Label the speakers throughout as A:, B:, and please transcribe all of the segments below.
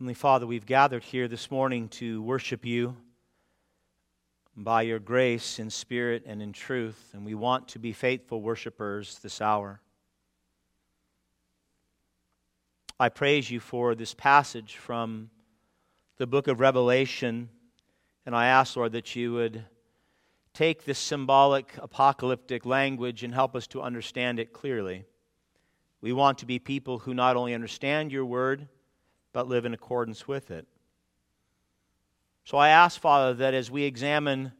A: Heavenly Father, we've gathered here this morning to worship you by your grace in spirit and in truth, and we want to be faithful worshipers this hour. I praise you for this passage from the book of Revelation, and I ask, Lord, that you would take this symbolic apocalyptic language and help us to understand it clearly. We want to be people who not only understand your word, but live in accordance with it. So I ask, Father, that as we examine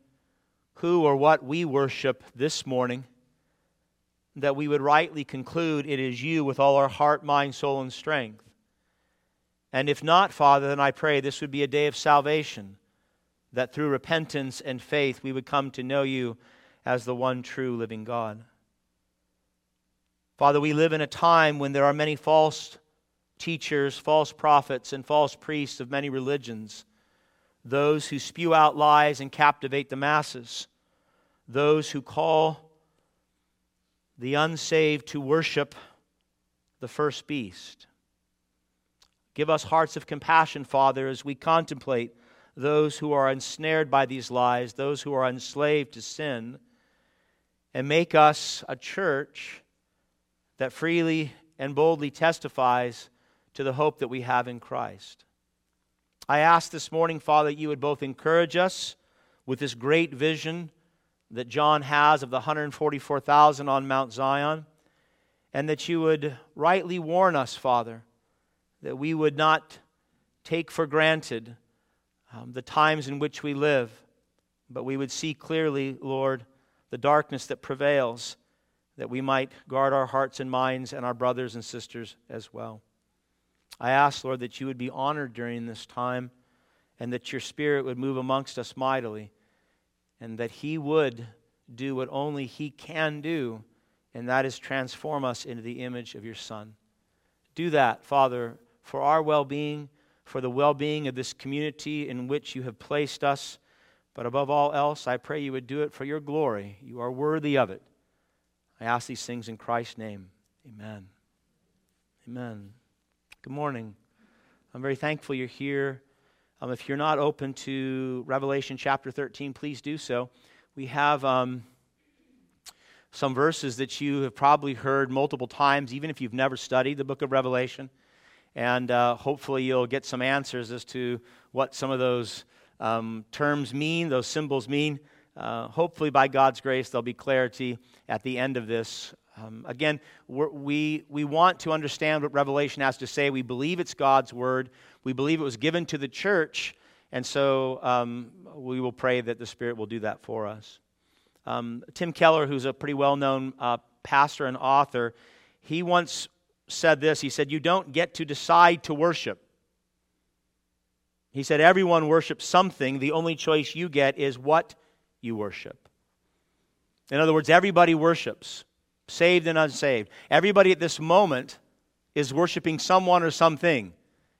A: who or what we worship this morning, that we would rightly conclude it is you with all our heart, mind, soul, and strength. And if not, Father, then I pray this would be a day of salvation, that through repentance and faith we would come to know you as the one true living God. Father, we live in a time when there are many false teachers, false prophets, and false priests of many religions, those who spew out lies and captivate the masses, those who call the unsaved to worship the first beast. Give us hearts of compassion, Father, as we contemplate those who are ensnared by these lies, those who are enslaved to sin, and make us a church that freely and boldly testifies to the hope that we have in Christ. I ask this morning, Father, that you would both encourage us with this great vision that John has of the 144,000 on Mount Zion, and that you would rightly warn us, Father, that we would not take for granted um, the times in which we live, but we would see clearly, Lord, the darkness that prevails, that we might guard our hearts and minds and our brothers and sisters as well. I ask, Lord, that you would be honored during this time and that your Spirit would move amongst us mightily and that He would do what only He can do, and that is transform us into the image of your Son. Do that, Father, for our well being, for the well being of this community in which you have placed us. But above all else, I pray you would do it for your glory. You are worthy of it. I ask these things in Christ's name. Amen. Amen. Good morning. I'm very thankful you're here. Um, if you're not open to Revelation chapter 13, please do so. We have um, some verses that you have probably heard multiple times, even if you've never studied the book of Revelation and uh, hopefully you'll get some answers as to what some of those um, terms mean, those symbols mean. Uh, hopefully, by God's grace, there'll be clarity at the end of this. Um, again, we, we want to understand what Revelation has to say. We believe it's God's word. We believe it was given to the church. And so um, we will pray that the Spirit will do that for us. Um, Tim Keller, who's a pretty well known uh, pastor and author, he once said this He said, You don't get to decide to worship. He said, Everyone worships something. The only choice you get is what you worship. In other words, everybody worships, saved and unsaved. Everybody at this moment is worshiping someone or something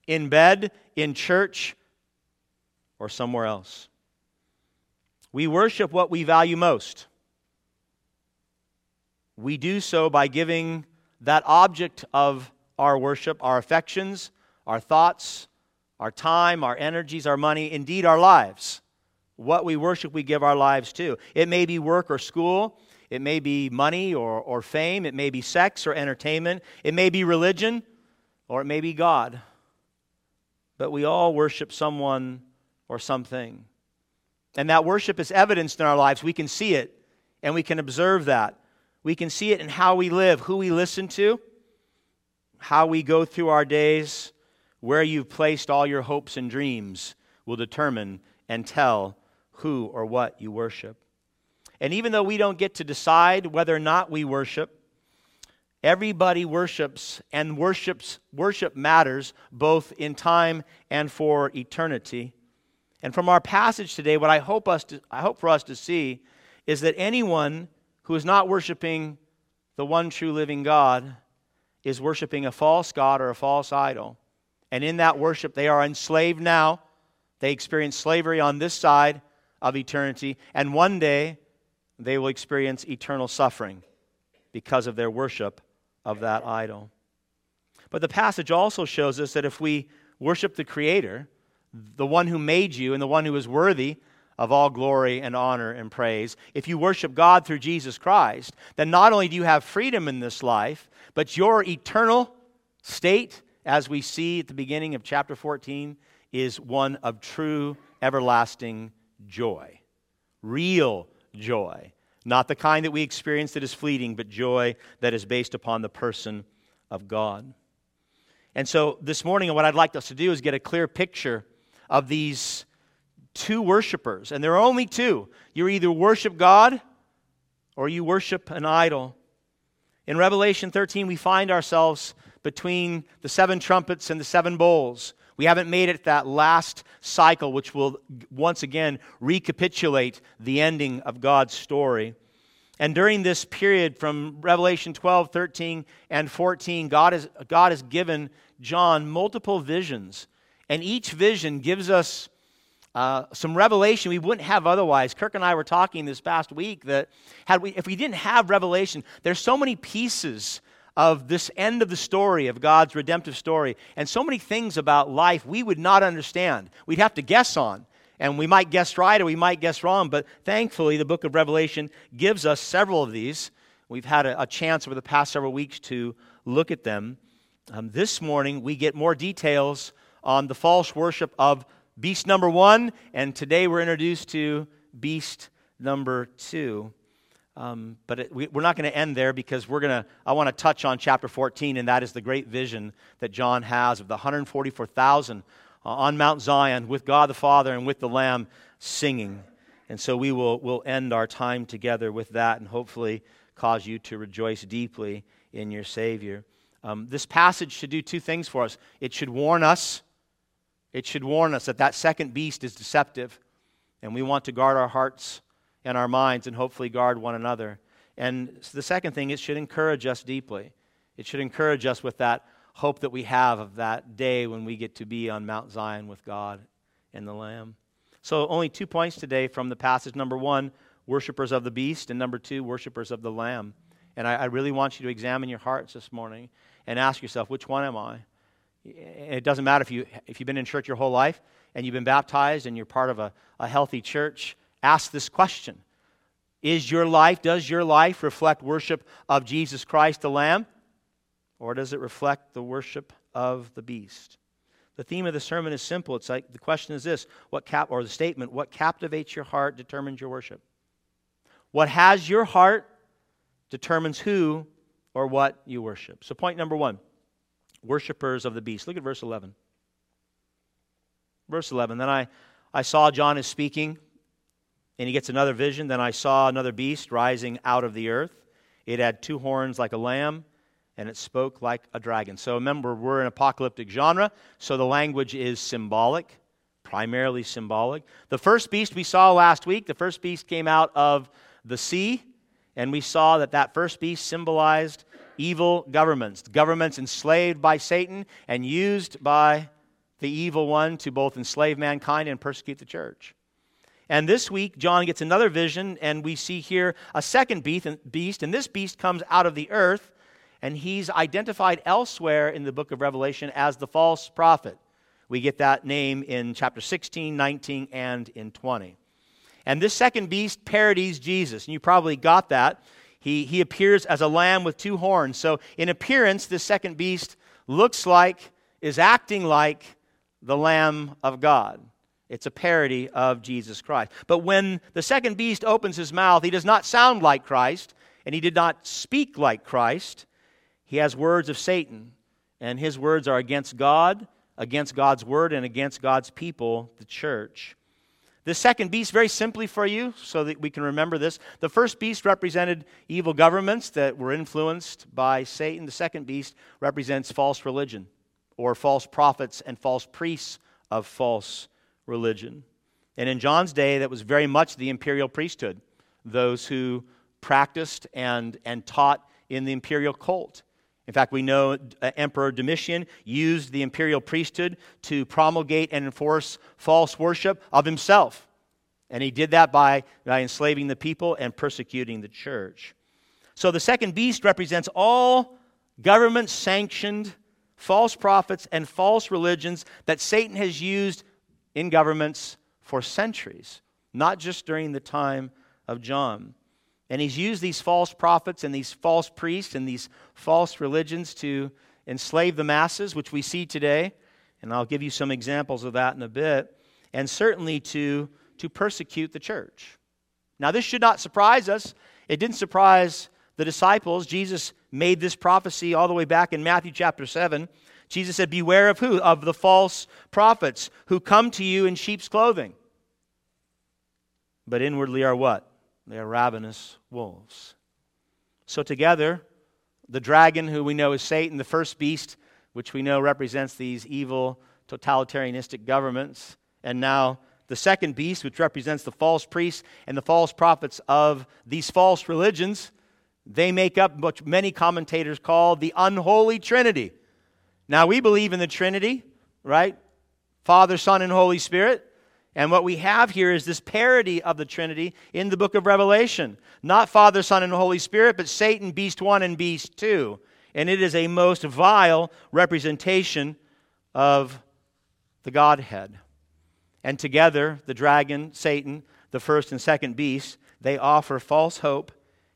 A: in bed, in church, or somewhere else. We worship what we value most. We do so by giving that object of our worship, our affections, our thoughts, our time, our energies, our money, indeed our lives. What we worship, we give our lives to. It may be work or school. It may be money or, or fame. It may be sex or entertainment. It may be religion or it may be God. But we all worship someone or something. And that worship is evidenced in our lives. We can see it and we can observe that. We can see it in how we live, who we listen to, how we go through our days, where you've placed all your hopes and dreams will determine and tell who or what you worship. And even though we don't get to decide whether or not we worship, everybody worships and worships worship matters both in time and for eternity. And from our passage today, what I hope us to, I hope for us to see is that anyone who is not worshiping the one true living God is worshiping a false God or a false idol. And in that worship, they are enslaved now. They experience slavery on this side of eternity. And one day, they will experience eternal suffering because of their worship of that idol. But the passage also shows us that if we worship the Creator, the one who made you and the one who is worthy of all glory and honor and praise. If you worship God through Jesus Christ, then not only do you have freedom in this life, but your eternal state, as we see at the beginning of chapter 14, is one of true, everlasting joy. Real joy. Not the kind that we experience that is fleeting, but joy that is based upon the person of God. And so this morning, what I'd like us to do is get a clear picture of these two worshipers. And there are only two. You either worship God or you worship an idol. In Revelation 13, we find ourselves between the seven trumpets and the seven bowls. We haven't made it that last cycle, which will once again recapitulate the ending of God's story. And during this period from Revelation 12, 13, and 14, God, is, God has given John multiple visions. And each vision gives us uh, some revelation we wouldn't have otherwise. Kirk and I were talking this past week that had we, if we didn't have revelation, there's so many pieces of this end of the story of God's redemptive story, and so many things about life we would not understand. We'd have to guess on and we might guess right or we might guess wrong, but thankfully, the book of Revelation gives us several of these. We've had a, a chance over the past several weeks to look at them. Um, this morning, we get more details on the false worship of beast number one, and today we're introduced to beast number two. Um, but it, we, are not going to end there because we're going to. I want to touch on chapter 14, and that is the great vision that John has of the 144,000 uh, on Mount Zion with God the Father and with the Lamb singing. And so we will we'll end our time together with that and hopefully cause you to rejoice deeply in your Savior. Um, this passage should do two things for us. It should warn us. It should warn us that that second beast is deceptive, and we want to guard our hearts and our minds and hopefully guard one another. And the second thing, it should encourage us deeply. It should encourage us with that hope that we have of that day when we get to be on Mount Zion with God and the Lamb. So, only two points today from the passage. Number one, worshipers of the beast, and number two, worshipers of the Lamb. And I, I really want you to examine your hearts this morning and ask yourself, which one am I? It doesn't matter if, you, if you've been in church your whole life and you've been baptized and you're part of a, a healthy church. Ask this question Is your life, does your life reflect worship of Jesus Christ the Lamb? Or does it reflect the worship of the beast? The theme of the sermon is simple. It's like the question is this, what cap or the statement, what captivates your heart determines your worship. What has your heart determines who or what you worship. So point number 1, worshipers of the beast. Look at verse 11. Verse 11. Then I I saw John is speaking and he gets another vision. Then I saw another beast rising out of the earth. It had two horns like a lamb and it spoke like a dragon. So remember, we're in apocalyptic genre, so the language is symbolic, primarily symbolic. The first beast we saw last week, the first beast came out of the sea, and we saw that that first beast symbolized evil governments, governments enslaved by Satan and used by the evil one to both enslave mankind and persecute the church. And this week, John gets another vision, and we see here a second beast, and this beast comes out of the earth and he's identified elsewhere in the book of Revelation as the false prophet. We get that name in chapter 16, 19, and in 20. And this second beast parodies Jesus, and you probably got that. He, he appears as a lamb with two horns. So, in appearance, this second beast looks like, is acting like the Lamb of God. It's a parody of Jesus Christ. But when the second beast opens his mouth, he does not sound like Christ, and he did not speak like Christ. He has words of Satan, and his words are against God, against God's word, and against God's people, the church. The second beast, very simply for you, so that we can remember this. The first beast represented evil governments that were influenced by Satan. The second beast represents false religion, or false prophets and false priests of false religion. And in John's day, that was very much the imperial priesthood, those who practiced and, and taught in the imperial cult. In fact, we know uh, Emperor Domitian used the imperial priesthood to promulgate and enforce false worship of himself. And he did that by, by enslaving the people and persecuting the church. So the second beast represents all government sanctioned false prophets, and false religions that Satan has used in governments for centuries, not just during the time of John. And he's used these false prophets and these false priests and these false religions to enslave the masses, which we see today. And I'll give you some examples of that in a bit. And certainly to, to persecute the church. Now, this should not surprise us. It didn't surprise the disciples. Jesus made this prophecy all the way back in Matthew chapter 7. Jesus said, Beware of who? Of the false prophets who come to you in sheep's clothing. But inwardly are what? They are ravenous wolves. So, together, the dragon, who we know is Satan, the first beast, which we know represents these evil, totalitarianistic governments, and now the second beast, which represents the false priests and the false prophets of these false religions, they make up what many commentators call the unholy trinity. Now, we believe in the Trinity, right? Father, Son, and Holy Spirit. And what we have here is this parody of the Trinity in the book of Revelation. Not Father, Son, and Holy Spirit, but Satan, Beast 1 and Beast 2. And it is a most vile representation of the Godhead. And together, the dragon, Satan, the first and second beasts, they offer false hope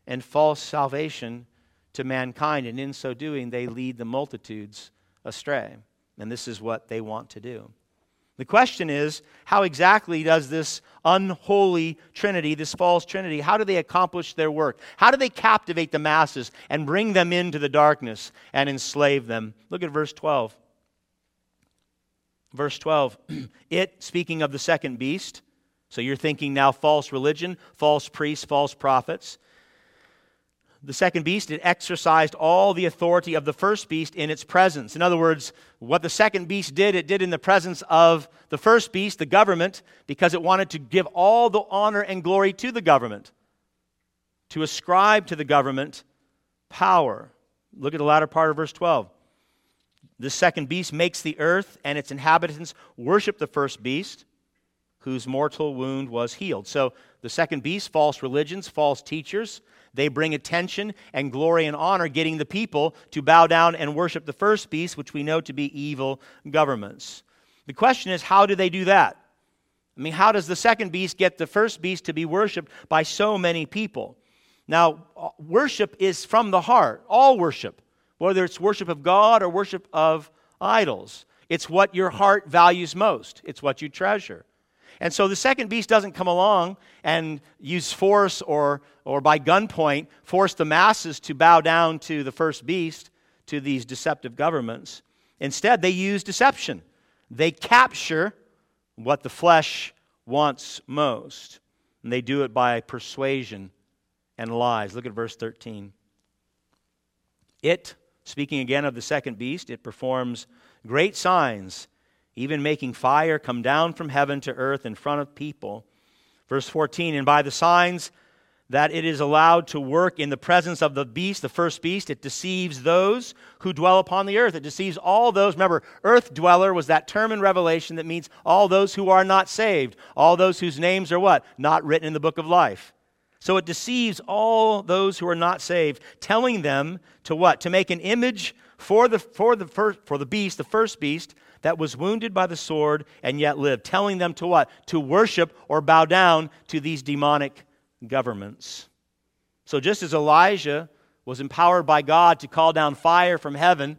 A: and false salvation to mankind. And in so doing, they lead the multitudes astray. And this is what they want to do. The question is, how exactly does this unholy trinity, this false trinity, how do they accomplish their work? How do they captivate the masses and bring them into the darkness and enslave them? Look at verse 12. Verse 12, it, speaking of the second beast, so you're thinking now false religion, false priests, false prophets. The second beast, it exercised all the authority of the first beast in its presence. In other words, what the second beast did, it did in the presence of the first beast, the government, because it wanted to give all the honor and glory to the government, to ascribe to the government power. Look at the latter part of verse 12. The second beast makes the earth and its inhabitants worship the first beast, whose mortal wound was healed. So the second beast, false religions, false teachers, they bring attention and glory and honor, getting the people to bow down and worship the first beast, which we know to be evil governments. The question is, how do they do that? I mean, how does the second beast get the first beast to be worshiped by so many people? Now, uh, worship is from the heart, all worship whether it's worship of God or worship of idols. It's what your heart values most, it's what you treasure. And so the second beast doesn't come along and use force or, or by gunpoint force the masses to bow down to the first beast, to these deceptive governments. Instead, they use deception. They capture what the flesh wants most. And they do it by persuasion and lies. Look at verse 13. It Speaking again of the second beast, it performs great signs, even making fire come down from heaven to earth in front of people. Verse 14, and by the signs that it is allowed to work in the presence of the beast, the first beast, it deceives those who dwell upon the earth. It deceives all those. Remember, earth dweller was that term in Revelation that means all those who are not saved, all those whose names are what? Not written in the book of life. So it deceives all those who are not saved, telling them to what? To make an image for the, for the, first, for the beast, the first beast, that was wounded by the sword and yet lived. Telling them to what? To worship or bow down to these demonic governments. So just as Elijah was empowered by God to call down fire from heaven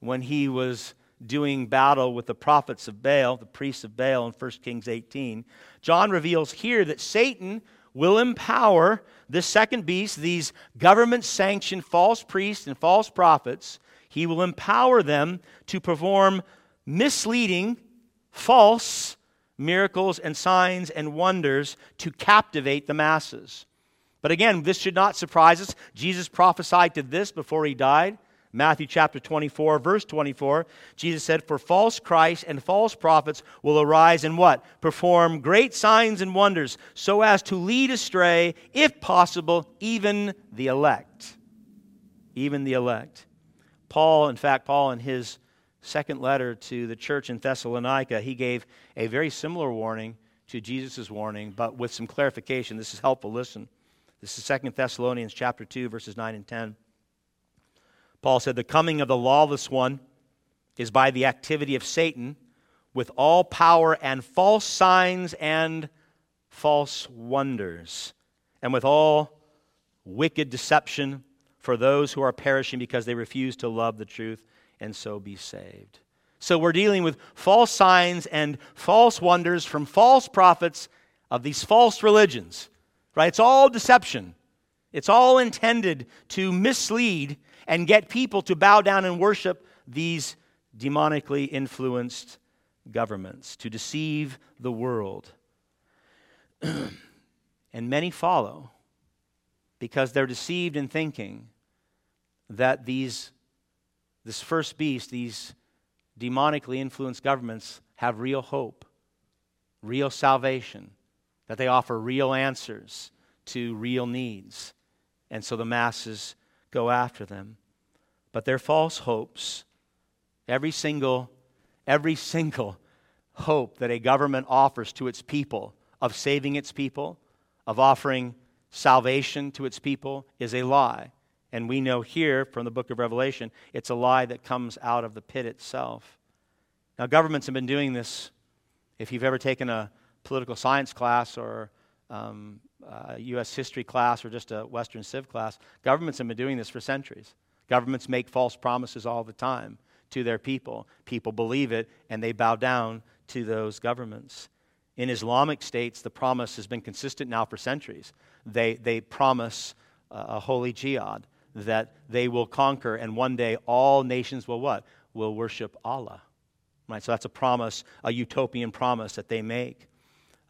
A: when he was doing battle with the prophets of Baal, the priests of Baal in 1 Kings 18, John reveals here that Satan will empower this second beast, these government sanctioned false priests and false prophets. He will empower them to perform misleading, false miracles and signs and wonders to captivate the masses. But again, this should not surprise us. Jesus prophesied to this before he died. Matthew chapter 24, verse 24, Jesus said, For false Christ and false prophets will arise and what? Perform great signs and wonders, so as to lead astray, if possible, even the elect. Even the elect. Paul, in fact, Paul in his second letter to the church in Thessalonica, he gave a very similar warning to Jesus' warning, but with some clarification. This is helpful. Listen. This is Second Thessalonians chapter 2, verses 9 and 10. Paul said, The coming of the lawless one is by the activity of Satan with all power and false signs and false wonders, and with all wicked deception for those who are perishing because they refuse to love the truth and so be saved. So we're dealing with false signs and false wonders from false prophets of these false religions. Right? It's all deception. It's all intended to mislead and get people to bow down and worship these demonically influenced governments, to deceive the world. and many follow because they're deceived in thinking that these, this first beast, these demonically influenced governments, have real hope, real salvation, that they offer real answers to real needs. And so the masses go after them. But they're false hopes. Every single, every single hope that a government offers to its people of saving its people, of offering salvation to its people, is a lie. And we know here from the book of Revelation, it's a lie that comes out of the pit itself. Now, governments have been doing this. If you've ever taken a political science class or um, U.S. history class or just a Western Civ class, governments have been doing this for centuries. Governments make false promises all the time to their people. People believe it and they bow down to those governments. In Islamic states, the promise has been consistent now for centuries. They, they promise a holy jihad that they will conquer, and one day all nations will what? Will worship Allah. Right? So that's a promise, a utopian promise that they make.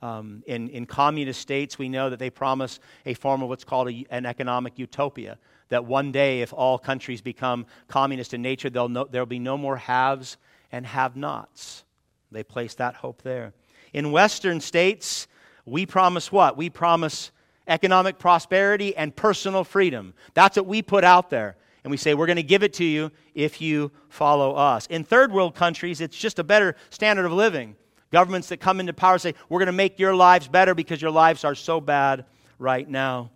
A: Um, in, in communist states, we know that they promise a form of what's called a, an economic utopia. That one day, if all countries become communist in nature, no, there'll be no more haves and have nots. They place that hope there. In Western states, we promise what? We promise economic prosperity and personal freedom. That's what we put out there. And we say, we're going to give it to you if you follow us. In third world countries, it's just a better standard of living. Governments that come into power say, we're going to make your lives better because your lives are so bad right now.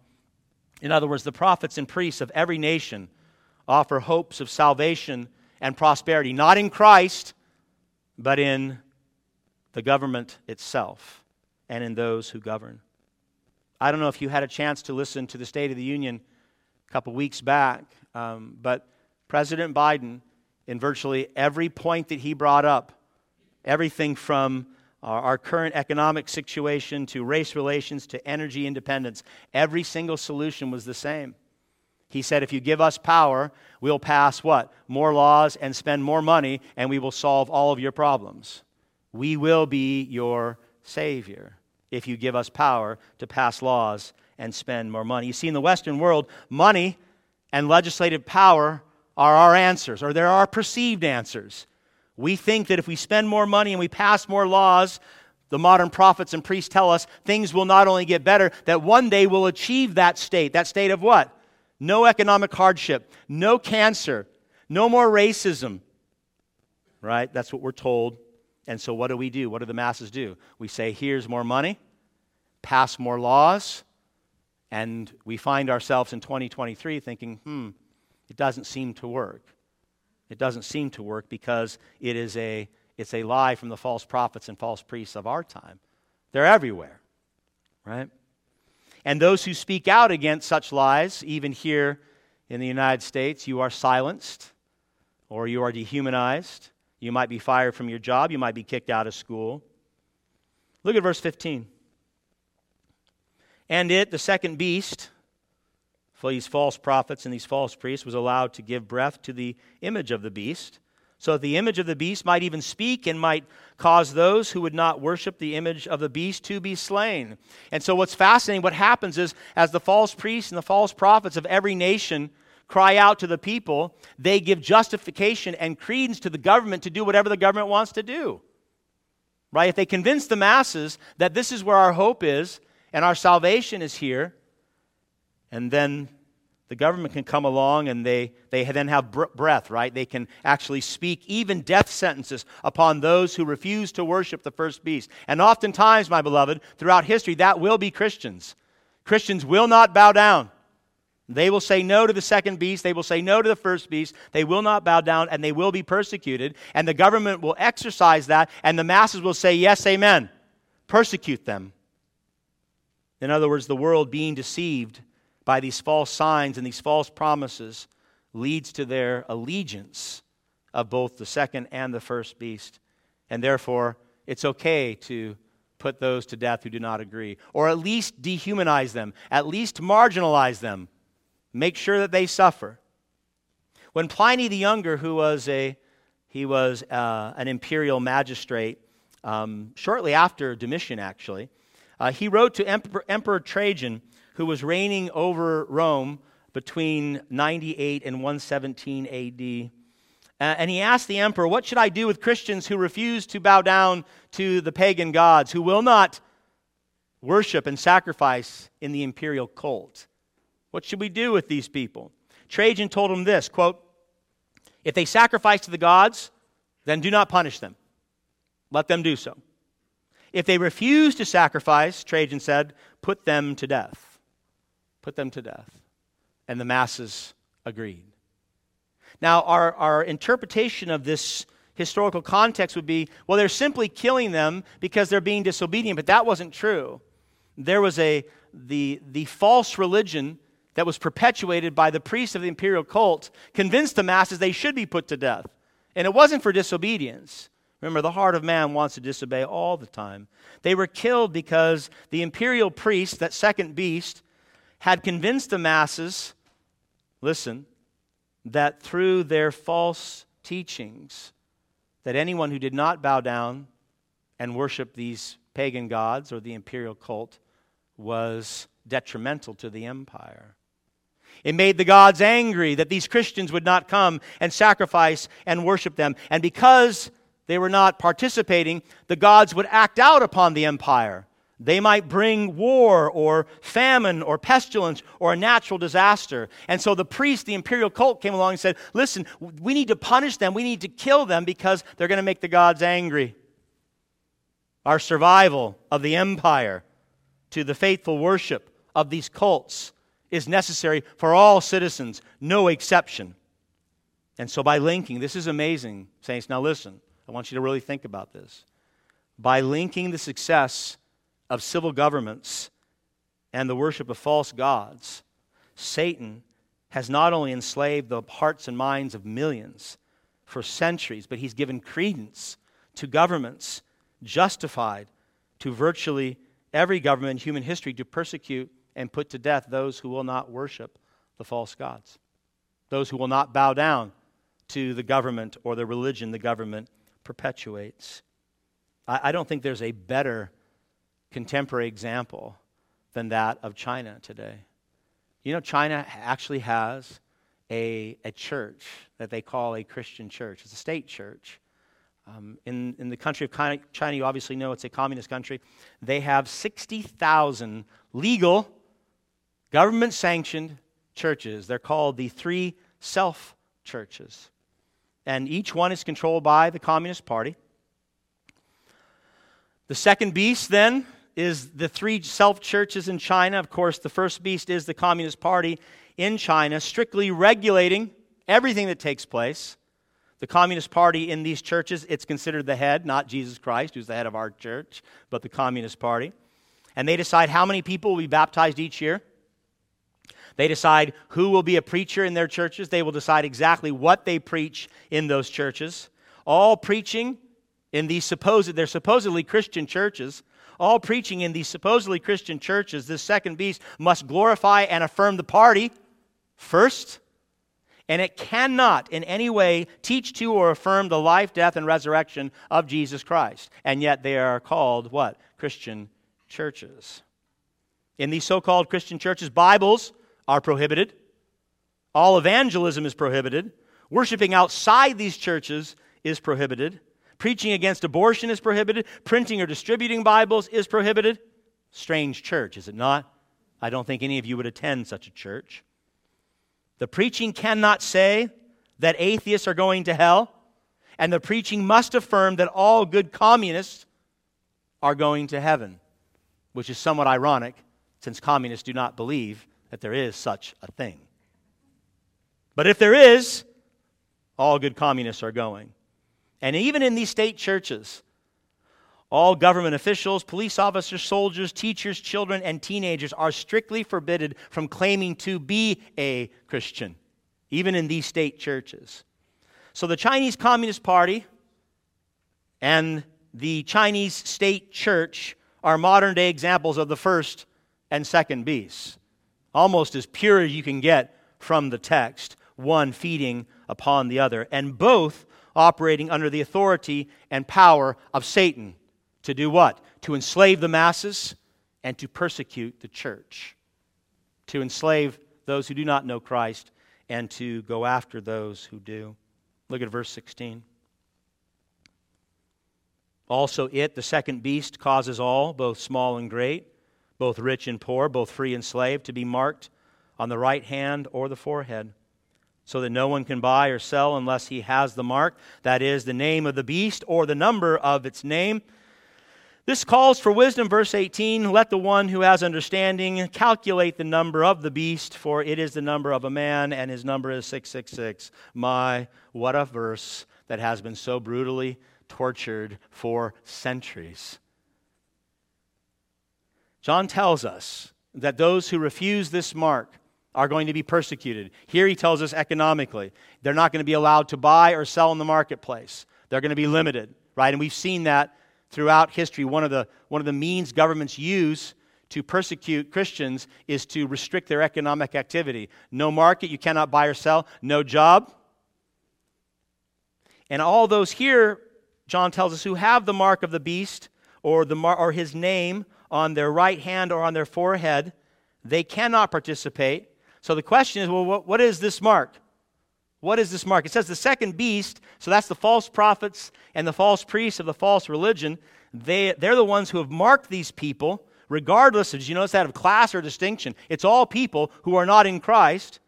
A: In other words, the prophets and priests of every nation offer hopes of salvation and prosperity, not in Christ, but in the government itself and in those who govern. I don't know if you had a chance to listen to the State of the Union a couple weeks back, um, but President Biden, in virtually every point that he brought up, everything from our, our current economic situation to race relations to energy independence, every single solution was the same. He said, if you give us power, we'll pass what? More laws and spend more money, and we will solve all of your problems. We will be your Savior if you give us power to pass laws and spend more money. You see, in the Western world, money and legislative power are our answers, or they're our perceived answers. We think that if we spend more money and we pass more laws, the modern prophets and priests tell us things will not only get better, that one day we'll achieve that state. That state of what? No economic hardship, no cancer, no more racism. Right? That's what we're told and so, what do we do? What do the masses do? We say, here's more money, pass more laws, and we find ourselves in 2023 thinking, hmm, it doesn't seem to work. It doesn't seem to work because it is a, it's a lie from the false prophets and false priests of our time. They're everywhere, right? And those who speak out against such lies, even here in the United States, you are silenced or you are dehumanized you might be fired from your job. You might be kicked out of school. Look at verse 15. And it, the second beast, for these false prophets and these false priests, was allowed to give breath to the image of the beast, so that the image of the beast might even speak and might cause those who would not worship the image of the beast to be slain. And so, what's fascinating, what happens is, as the false priests and the false prophets of every nation cry out to the people, they give justification and credence to the government to do whatever the government wants to do. Right? If they convince the masses that this is where our hope is and our salvation is here, and then the government can come along and they, they then have breath, right? They can actually speak even death sentences upon those who refuse to worship the first beast. And oftentimes, my beloved, throughout history, that will be Christians. Christians will not bow down. They will say no to the second beast. They will say no to the first beast. They will not bow down and they will be persecuted. And the government will exercise that, and the masses will say, Yes, amen. Persecute them. In other words, the world being deceived by these false signs and these false promises leads to their allegiance of both the second and the first beast. And therefore, it's okay to put those to death who do not agree, or at least dehumanize them, at least marginalize them Make sure that they suffer. When Pliny the Younger, who was a he was uh, an imperial magistrate um, shortly after Domitian, actually, uh, he wrote to Emperor, Emperor Trajan, who was reigning over Rome between 98 and 117 AD. Uh, and he asked the emperor, What should I do with Christians who refuse to bow down to the pagan gods, who will not worship and sacrifice in the imperial cult? What should we do with these people? Trajan told him this quote, If they sacrifice to the gods, then do not punish them. Let them do so. If they refuse to sacrifice, Trajan said, put them to death. Put them to death. And the masses agreed. Now, our, our interpretation of this historical context would be well, they're simply killing them because they're being disobedient, but that wasn't true. There was a, the, the false religion that was perpetuated by the priests of the imperial cult convinced the masses they should be put to death. And it wasn't for disobedience. Remember, the heart of man wants to disobey all the time. They were killed because the imperial priest, that second beast, had convinced the masses, listen, that through their false teachings, that anyone who did not bow down and worship these pagan gods or the imperial cult was detrimental to the empire. It made the gods angry that these Christians would not come and sacrifice and worship them. And because they were not participating, the gods would act out upon the empire. They might bring war or famine or pestilence or a natural disaster. And so the priest, the imperial cult, came along and said, Listen, we need to punish them. We need to kill them because they're going to make the gods angry. Our survival of the empire to the faithful worship of these cults is necessary for all citizens, no exception. And so, by linking, this is amazing, saints. Now, listen, I want you to really think about this. By linking the success of civil governments and the worship of false gods, Satan has not only enslaved the hearts and minds of millions for centuries, but he's given credence to governments justified to virtually every government in human history to persecute and put to death those who will not worship the false gods, those who will not bow down to the government or the religion the government perpetuates. I, I don't think there's a better contemporary example than that of China today. You know, China actually has a, a church that they call a Christian church. It's a state church. Um, in, in the country of China, you obviously know it's a communist country. They have 60,000 legal government sanctioned churches. They're called the three self churches. And each one is controlled by the Communist Party. The second beast, then, is the three self churches in China. Of course, the first beast is the Communist Party in China, strictly regulating everything that takes place. The Communist Party in these churches, it's considered the head, not Jesus Christ, who's the head of our church, but the Communist Party. And they decide how many people will be baptized each year. They decide who will be a preacher in their churches. They will decide exactly what they preach in those churches. All preaching in these supposed, they're supposedly Christian churches. All preaching in these supposedly Christian churches, this second beast must glorify and affirm the party first. And it cannot in any way teach to or affirm the life, death, and resurrection of Jesus Christ. And yet they are called what? Christian churches. In these so called Christian churches, Bibles are prohibited. All evangelism is prohibited. Worshiping outside these churches is prohibited. Preaching against abortion is prohibited. Printing or distributing Bibles is prohibited. Strange church, is it not? I don't think any of you would attend such a church. The preaching cannot say that atheists are going to hell, and the preaching must affirm that all good communists are going to heaven, which is somewhat ironic since communists do not believe that there is such a thing. But if there is, all good communists are going. And even in these state churches, all government officials, police officers, soldiers, teachers, children, and teenagers are strictly forbidden from claiming to be a Christian, even in these state churches. So the Chinese Communist Party and the Chinese state church are modern day examples of the first and second beasts, almost as pure as you can get from the text, one feeding upon the other, and both operating under the authority and power of Satan to do what? To enslave the masses and to persecute the church, to enslave those who do not know Christ and to go after those who do. Look at verse 16. Also, it, the second beast, causes all, both small and great, both rich and poor, both free and slave, to be marked on the right hand or the forehead, so that no one can buy or sell unless he has the mark, that is, the name of the beast or the number of its name. This calls for wisdom, verse 18. Let the one who has understanding calculate the number of the beast, for it is the number of a man, and his number is 666. My, what a verse that has been so brutally tortured for centuries. John tells us that those who refuse this mark are going to be persecuted. Here he tells us economically. They're not going to be allowed to buy or sell in the marketplace. They're going to be limited, right? And we've seen that throughout history. One of the, one of the means governments use to persecute Christians is to restrict their economic activity. No market, you cannot buy or sell. No job. And all those here John tells us, who have the mark of the beast or, the mar- or his name on their right hand or on their forehead, they cannot participate. So the question is well, what, what is this mark? What is this mark? It says the second beast, so that's the false prophets and the false priests of the false religion. They, they're the ones who have marked these people, regardless of, did you notice that, of class or distinction? It's all people who are not in Christ,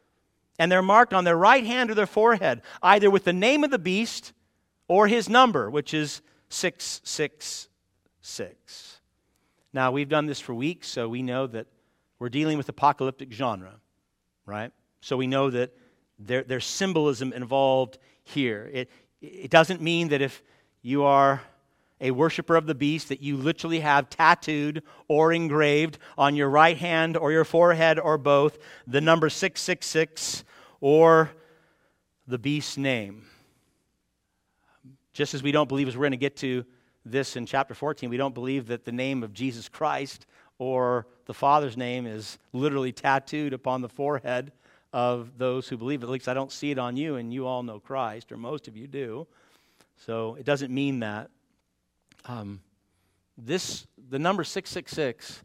A: and they're marked on their right hand or their forehead, either with the name of the beast or his number, which is 666. Now, we've done this for weeks, so we know that we're dealing with apocalyptic genre, right? So we know that there, there's symbolism involved here. It, it doesn't mean that if you are a worshiper of the beast that you literally have tattooed or engraved on your right hand or your forehead or both the number 666 or the beast's name. Just as we don't believe, as we're going to get to this in chapter 14, we don't believe that the name of Jesus Christ or the Father's name is literally tattooed upon the forehead of those who believe. At least I don't see it on you, and you all know Christ, or most of you do. So it doesn't mean that. Um, this, the number 666,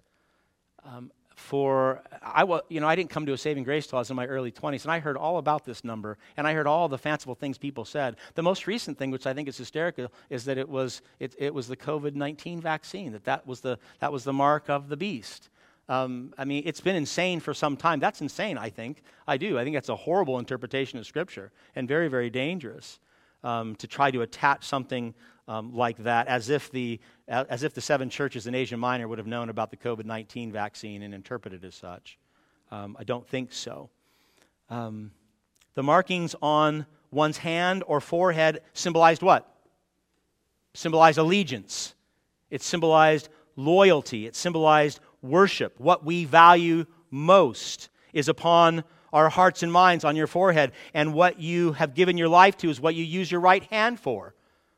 A: um, for I was, you know, I didn't come to a saving grace till I was in my early 20s, and I heard all about this number, and I heard all the fanciful things people said. The most recent thing, which I think is hysterical, is that it was it, it was the COVID-19 vaccine. That that was the that was the mark of the beast. Um, I mean, it's been insane for some time. That's insane. I think I do. I think that's a horrible interpretation of Scripture and very very dangerous um, to try to attach something um, like that, as if, the, as if the seven churches in Asia Minor would have known about the COVID 19 vaccine and interpreted as such. Um, I don't think so. Um, the markings on one's hand or forehead symbolized what? Symbolized allegiance. It symbolized loyalty. It symbolized worship. What we value most is upon our hearts and minds on your forehead, and what you have given your life to is what you use your right hand for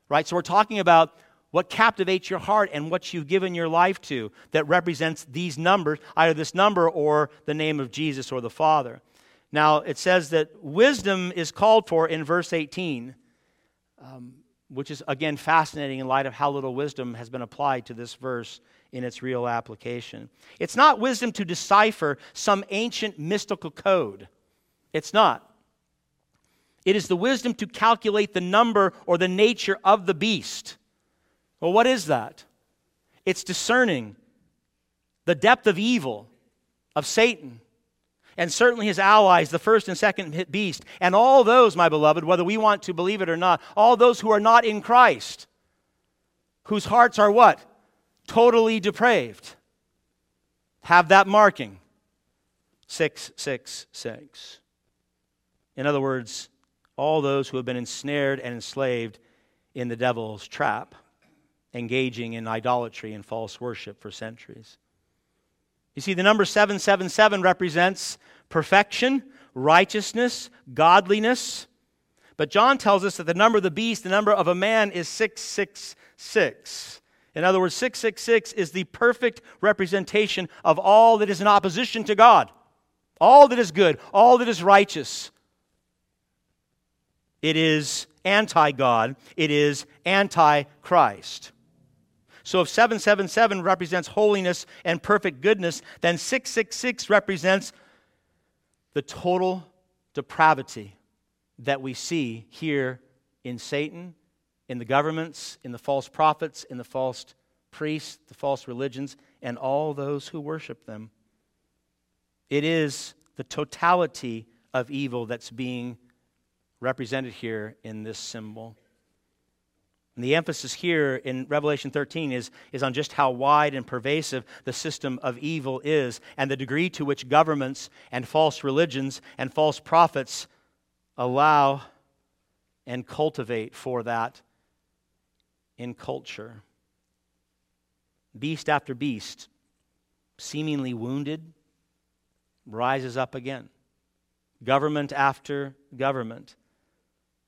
A: right? So we're talking about what captivates your heart and what you've given your life to that represents these numbers, either this number or the name of Jesus or the Father. Now, it says that wisdom is called for in verse 18, um, which is, again, fascinating in light of how little wisdom has been applied to this verse in its real application. It's not wisdom to decipher some ancient mystical code. It's not. It is the wisdom to calculate the number or the nature of the beast. Well, what is that? It's discerning the depth of evil of Satan and certainly his allies, the first and second beast, and all those, my beloved, whether we want to believe it or not, all those who are not in Christ, whose hearts are what? Totally depraved, have that marking 666. In other words, all those who have been ensnared and enslaved in the devil's trap, engaging in idolatry and false worship for centuries. You see, the number 777 represents perfection, righteousness, godliness. But John tells us that the number of the beast, the number of a man, is 666. In other words, 666 is the perfect representation of all that is in opposition to God, all that is good, all that is righteous. It is anti God, it is anti Christ. So if 777 represents holiness and perfect goodness, then 666 represents the total depravity that we see here in Satan, in the governments, in the false prophets, in the false priests, the false religions, and all those who worship them. It is the totality of evil that's being represented here in this symbol. And the emphasis here in Revelation 13 is, is on just how wide and pervasive the system of evil is and the degree to which governments and false religions and false prophets allow and cultivate for that in culture. Beast after beast, seemingly wounded, rises up again. Government after government.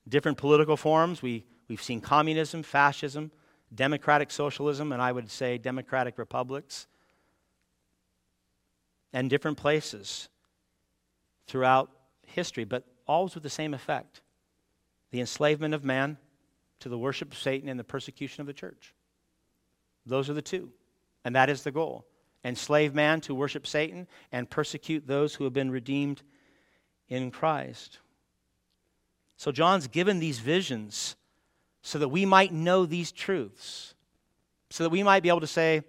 A: Different political forms. We We've seen communism, fascism, democratic socialism, and I would say democratic republics, and different places throughout history, but always with the same effect the enslavement of man to the worship of Satan and the persecution of the church. Those are the two, and that is the goal. Enslave man to worship Satan and persecute those who have been redeemed in Christ. So John's given these visions so that we might know these truths, so that we might be able to say,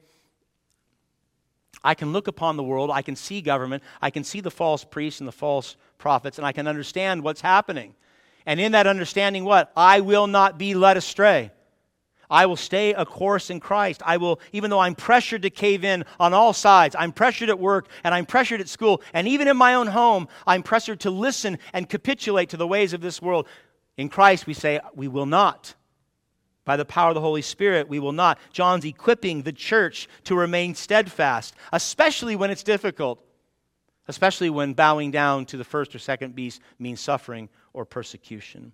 A: I can look upon the world, I can see government, I can see the false priests and the false prophets, and I can understand what's happening. And in that understanding, what? I will not be led astray. I will stay a course in Christ. I will, even though I'm pressured to cave in on all sides, I'm pressured at work and I'm pressured at school, and even in my own home, I'm pressured to listen and capitulate to the ways of this world. In Christ, we say, we will not. By the power of the Holy Spirit, we will not. John's equipping the church to remain steadfast, especially when it's difficult, especially when bowing down to the first or second beast means suffering or persecution.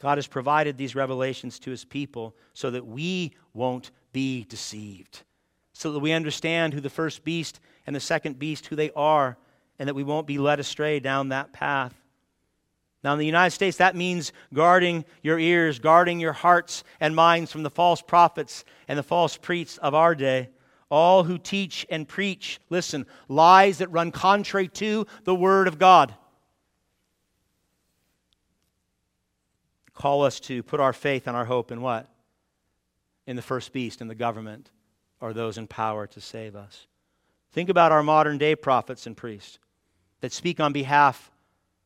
A: God has provided these revelations to his people so that we won't be deceived, so that we understand who the first beast and the second beast, who they are, and that we won't be led astray down that path. Now, in the United States, that means guarding your ears, guarding your hearts and minds from the false prophets and the false priests of our day. All who teach and preach, listen, lies that run contrary to the Word of God. Call us to put our faith and our hope in what? In the first beast, in the government, or those in power to save us. Think about our modern day prophets and priests that speak on behalf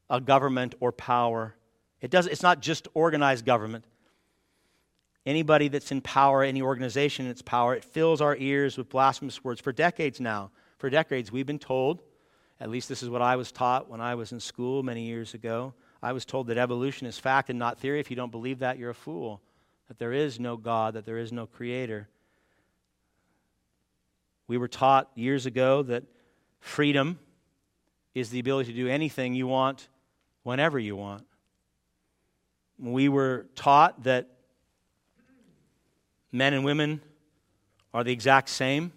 A: a government or power. It does, it's not just organized government. Anybody that's in power, any organization in its power, it fills our ears with blasphemous words. For decades now, for decades, we've been told, at least this is what I was taught when I was in school many years ago. I was told that evolution is fact and not theory. If you don't believe that, you're a fool. That there is no God, that there is no creator. We were taught years ago that freedom is the ability to do anything you want whenever you want. We were taught that men and women are the exact same,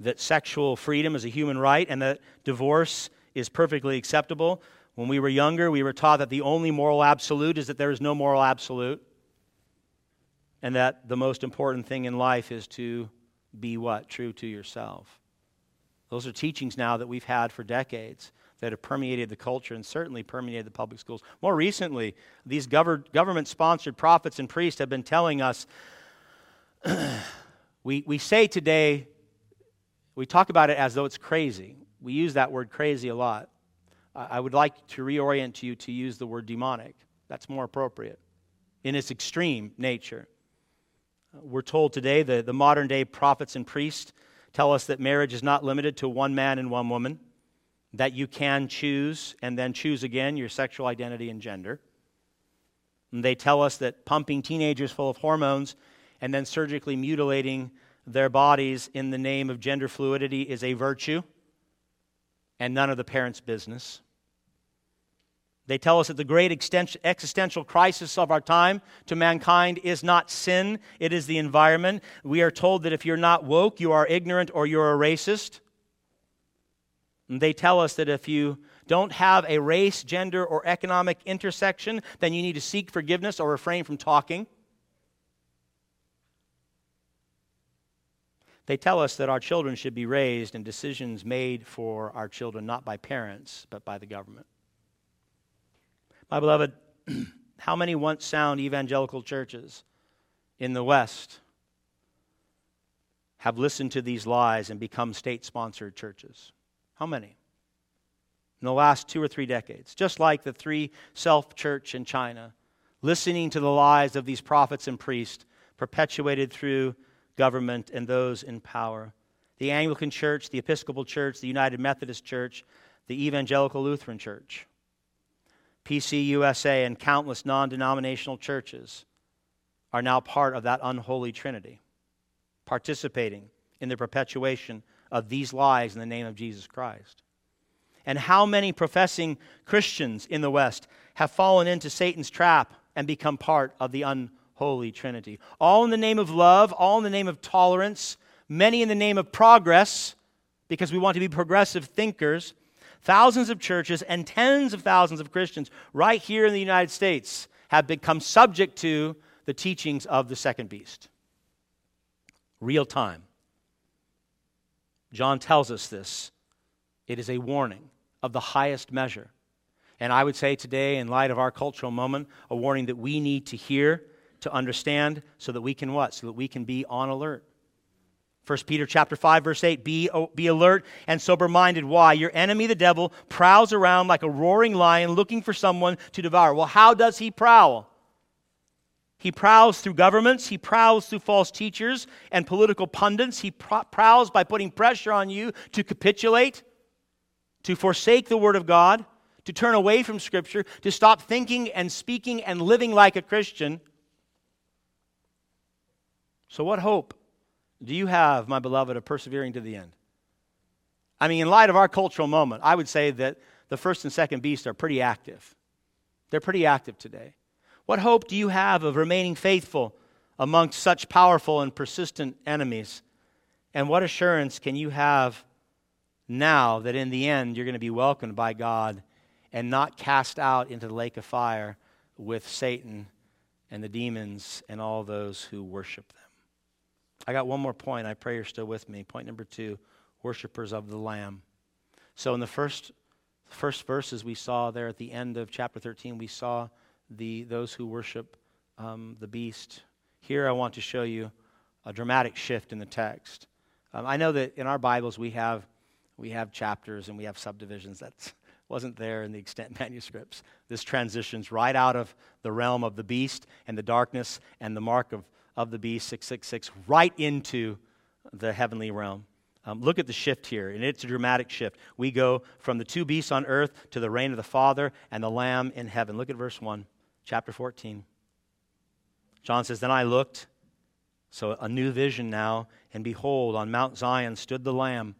A: that sexual freedom is a human right, and that divorce is perfectly acceptable. When we were younger, we were taught that the only moral absolute is that there is no moral absolute, and that the most important thing in life is to be what? True to yourself. Those are teachings now that we've had for decades that have permeated the culture and certainly permeated the public schools. More recently, these government sponsored prophets and priests have been telling us we, we say today, we talk about it as though it's crazy. We use that word crazy a lot. I would like to reorient you to use the word demonic. That's more appropriate in its extreme nature. We're told today that the modern day prophets and priests tell us that marriage is not limited to one man and one woman that you can choose and then choose again your sexual identity and gender. And they tell us that pumping teenagers full of hormones and then surgically mutilating their bodies in the name of gender fluidity is a virtue and none of the parents' business. They tell us that the great existential crisis of our time to mankind is not sin, it is the environment. We are told that if you're not woke, you are ignorant or you're a racist. And they tell us that if you don't have a race, gender, or economic intersection, then you need to seek forgiveness or refrain from talking. They tell us that our children should be raised and decisions made for our children not by parents, but by the government. My beloved, how many once sound evangelical churches in the West have listened to these lies and become state sponsored churches? How many? In the last two or three decades, just like the three self church in China, listening to the lies of these prophets and priests perpetuated through government and those in power. The Anglican Church, the Episcopal Church, the United Methodist Church, the Evangelical Lutheran Church, PCUSA, and countless non denominational churches are now part of that unholy trinity, participating in the perpetuation of these lies in the name of Jesus Christ. And how many professing Christians in the West have fallen into Satan's trap and become part of the unholy Trinity. All in the name of love, all in the name of tolerance, many in the name of progress, because we want to be progressive thinkers. Thousands of churches and tens of thousands of Christians right here in the United States have become subject to the teachings of the second beast. Real time. John tells us this. It is a warning of the highest measure. And I would say today, in light of our cultural moment, a warning that we need to hear to understand so that we can what? So that we can be on alert. 1 Peter chapter 5 verse 8 be, be alert and sober minded why your enemy the devil prowls around like a roaring lion looking for someone to devour well how does he prowl he prowls through governments he prowls through false teachers and political pundits he prowls by putting pressure on you to capitulate to forsake the word of god to turn away from scripture to stop thinking and speaking and living like a christian so, what hope do you have, my beloved, of persevering to the end? I mean, in light of our cultural moment, I would say that the first and second beasts are pretty active. They're pretty active today. What hope do you have of remaining faithful amongst such powerful and persistent enemies? And what assurance can you have now that in the end you're going to be welcomed by God and not cast out into the lake of fire with Satan and the demons and all those who worship them? I got one more point. I pray you're still with me. Point number two worshipers of the Lamb. So, in the first, first verses we saw there at the end of chapter 13, we saw the, those who worship um, the beast. Here, I want to show you a dramatic shift in the text. Um, I know that in our Bibles we have, we have chapters and we have subdivisions. That wasn't there in the extant manuscripts. This transitions right out of the realm of the beast and the darkness and the mark of of the beast, 666, right into the heavenly realm. Um, look at the shift here, and it's a dramatic shift. We go from the two beasts on earth to the reign of the Father and the Lamb in heaven. Look at verse 1, chapter 14. John says, Then I looked, so a new vision now, and behold, on Mount Zion stood the Lamb,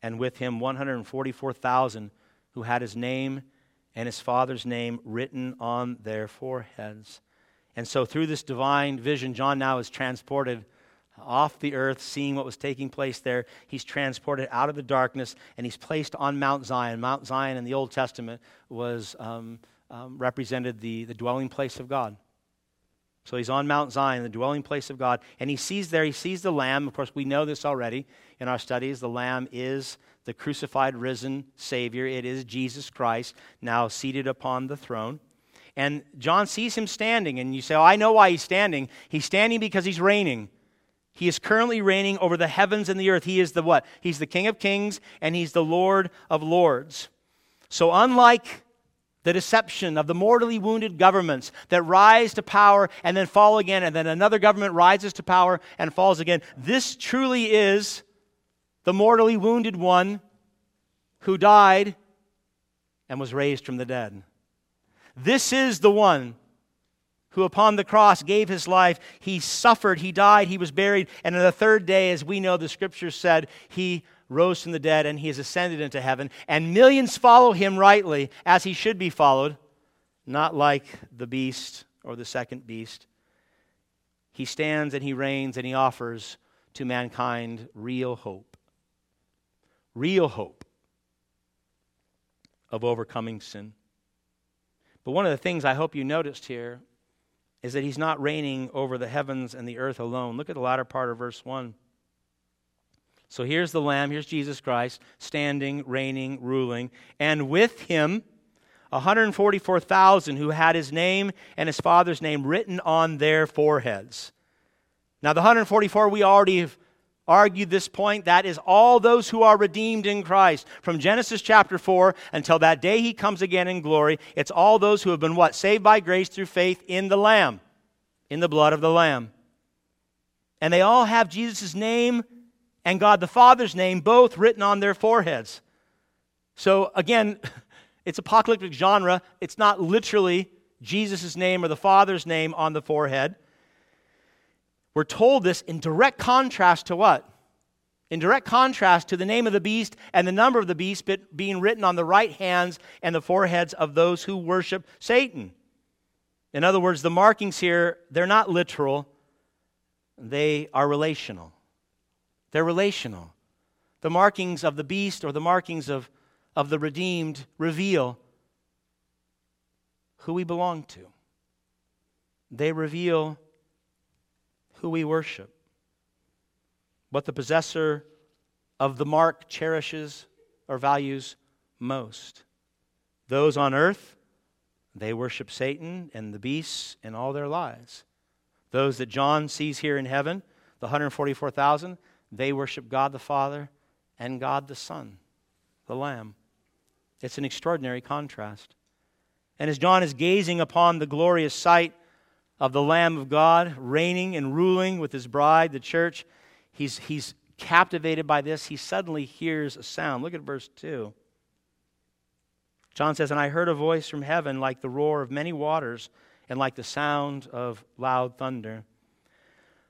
A: and with him 144,000 who had his name and his Father's name written on their foreheads. And so, through this divine vision, John now is transported off the earth, seeing what was taking place there. He's transported out of the darkness and he's placed on Mount Zion. Mount Zion in the Old Testament was um, um, represented the, the dwelling place of God. So he's on Mount Zion, the dwelling place of God, and he sees there, he sees the Lamb. Of course, we know this already in our studies. The Lamb is the crucified, risen Savior. It is Jesus Christ, now seated upon the throne. And John sees him standing, and you say, Oh, I know why he's standing. He's standing because he's reigning. He is currently reigning over the heavens and the earth. He is the what? He's the King of kings, and he's the Lord of lords. So, unlike the deception of the mortally wounded governments that rise to power and then fall again, and then another government rises to power and falls again, this truly is the mortally wounded one who died and was raised from the dead. This is the one who upon the cross gave his life. He suffered, he died, he was buried, and on the third day, as we know the scriptures said, he rose from the dead and he has ascended into heaven. And millions follow him rightly as he should be followed, not like the beast or the second beast. He stands and he reigns and he offers to mankind real hope. Real hope of overcoming sin. But one of the things I hope you noticed here is that he's not reigning over the heavens and the earth alone. Look at the latter part of verse 1. So here's the Lamb, here's Jesus Christ, standing, reigning, ruling, and with him, 144,000 who had his name and his father's name written on their foreheads. Now, the 144 we already have argued this point. That is all those who are redeemed in Christ. From Genesis chapter 4 until that day he comes again in glory, it's all those who have been what? Saved by grace through faith in the Lamb, in the blood of the Lamb. And they all have Jesus' name and God the Father's name both written on their foreheads. So again, it's apocalyptic genre. It's not literally Jesus' name or the Father's name on the forehead. We're told this in direct contrast to what? In direct contrast to the name of the beast and the number of the beast being written on the right hands and the foreheads of those who worship Satan. In other words, the markings here, they're not literal, they are relational. They're relational. The markings of the beast or the markings of, of the redeemed reveal who we belong to. They reveal who we worship, what the possessor of the mark cherishes or values most. Those on earth, they worship Satan and the beasts and all their lies. Those that John sees here in heaven, the 144,000, they worship God the Father and God the Son, the Lamb. It's an extraordinary contrast. And as John is gazing upon the glorious sight of the Lamb of God reigning and ruling with his bride, the church, he's, he's captivated by this. He suddenly hears a sound. Look at verse 2. John says, And I heard a voice from heaven like the roar of many waters and like the sound of loud thunder.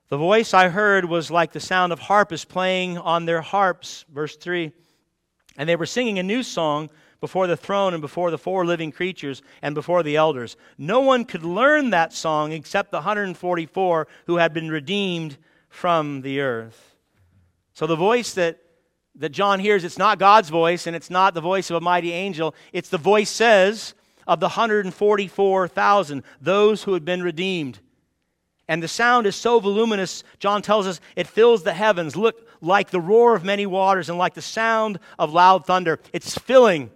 A: The voice I heard was like the sound of harpists playing on their harps. Verse 3. And they were singing a new song before the throne and before the four living creatures and before the elders. No one could learn that song except the 144 who had been redeemed from the earth. So the voice that, that John hears, it's not God's voice and it's not the voice of a mighty angel. It's the voice says of the 144,000, those who had been redeemed. And the sound is so voluminous, John tells us, it fills the heavens. Look, like the roar of many waters and like the sound of loud thunder. It's filling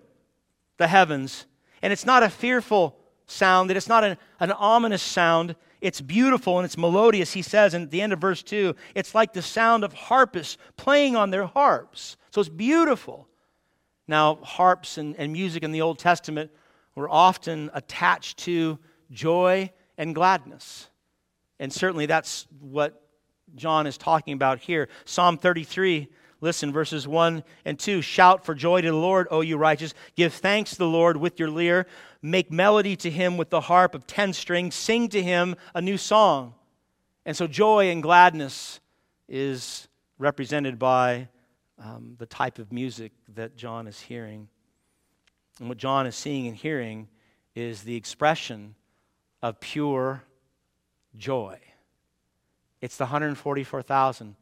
A: the heavens. And it's not a fearful sound, that it's not an, an ominous sound. It's beautiful and it's melodious, he says in the end of verse 2. It's like the sound of harpists playing on their harps. So it's beautiful. Now, harps and, and music in the Old Testament were often attached to joy and gladness. And certainly that's what John is talking about here. Psalm 33 Listen, verses 1 and 2 Shout for joy to the Lord, O you righteous. Give thanks to the Lord with your lyre. Make melody to him with the harp of ten strings. Sing to him a new song. And so, joy and gladness is represented by um, the type of music that John is hearing. And what John is seeing and hearing is the expression of pure joy. It's the 144,000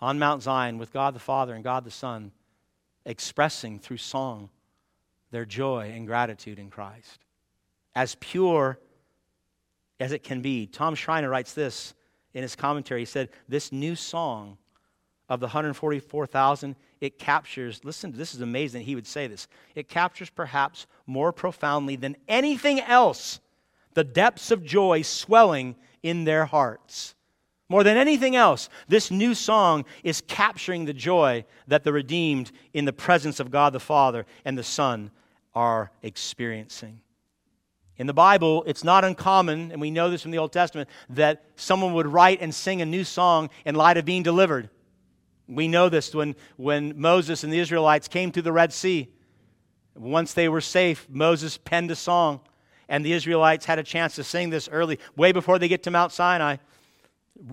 A: on Mount Zion with God the Father and God the Son, expressing through song their joy and gratitude in Christ. As pure as it can be. Tom Schreiner writes this in his commentary. He said, This new song of the 144,000, it captures, listen, this is amazing he would say this. It captures perhaps more profoundly than anything else the depths of joy swelling in their hearts. More than anything else, this new song is capturing the joy that the redeemed in the presence of God the Father and the Son are experiencing. In the Bible, it's not uncommon, and we know this from the Old Testament, that someone would write and sing a new song in light of being delivered. We know this when, when Moses and the Israelites came to the Red Sea. Once they were safe, Moses penned a song, and the Israelites had a chance to sing this early, way before they get to Mount Sinai.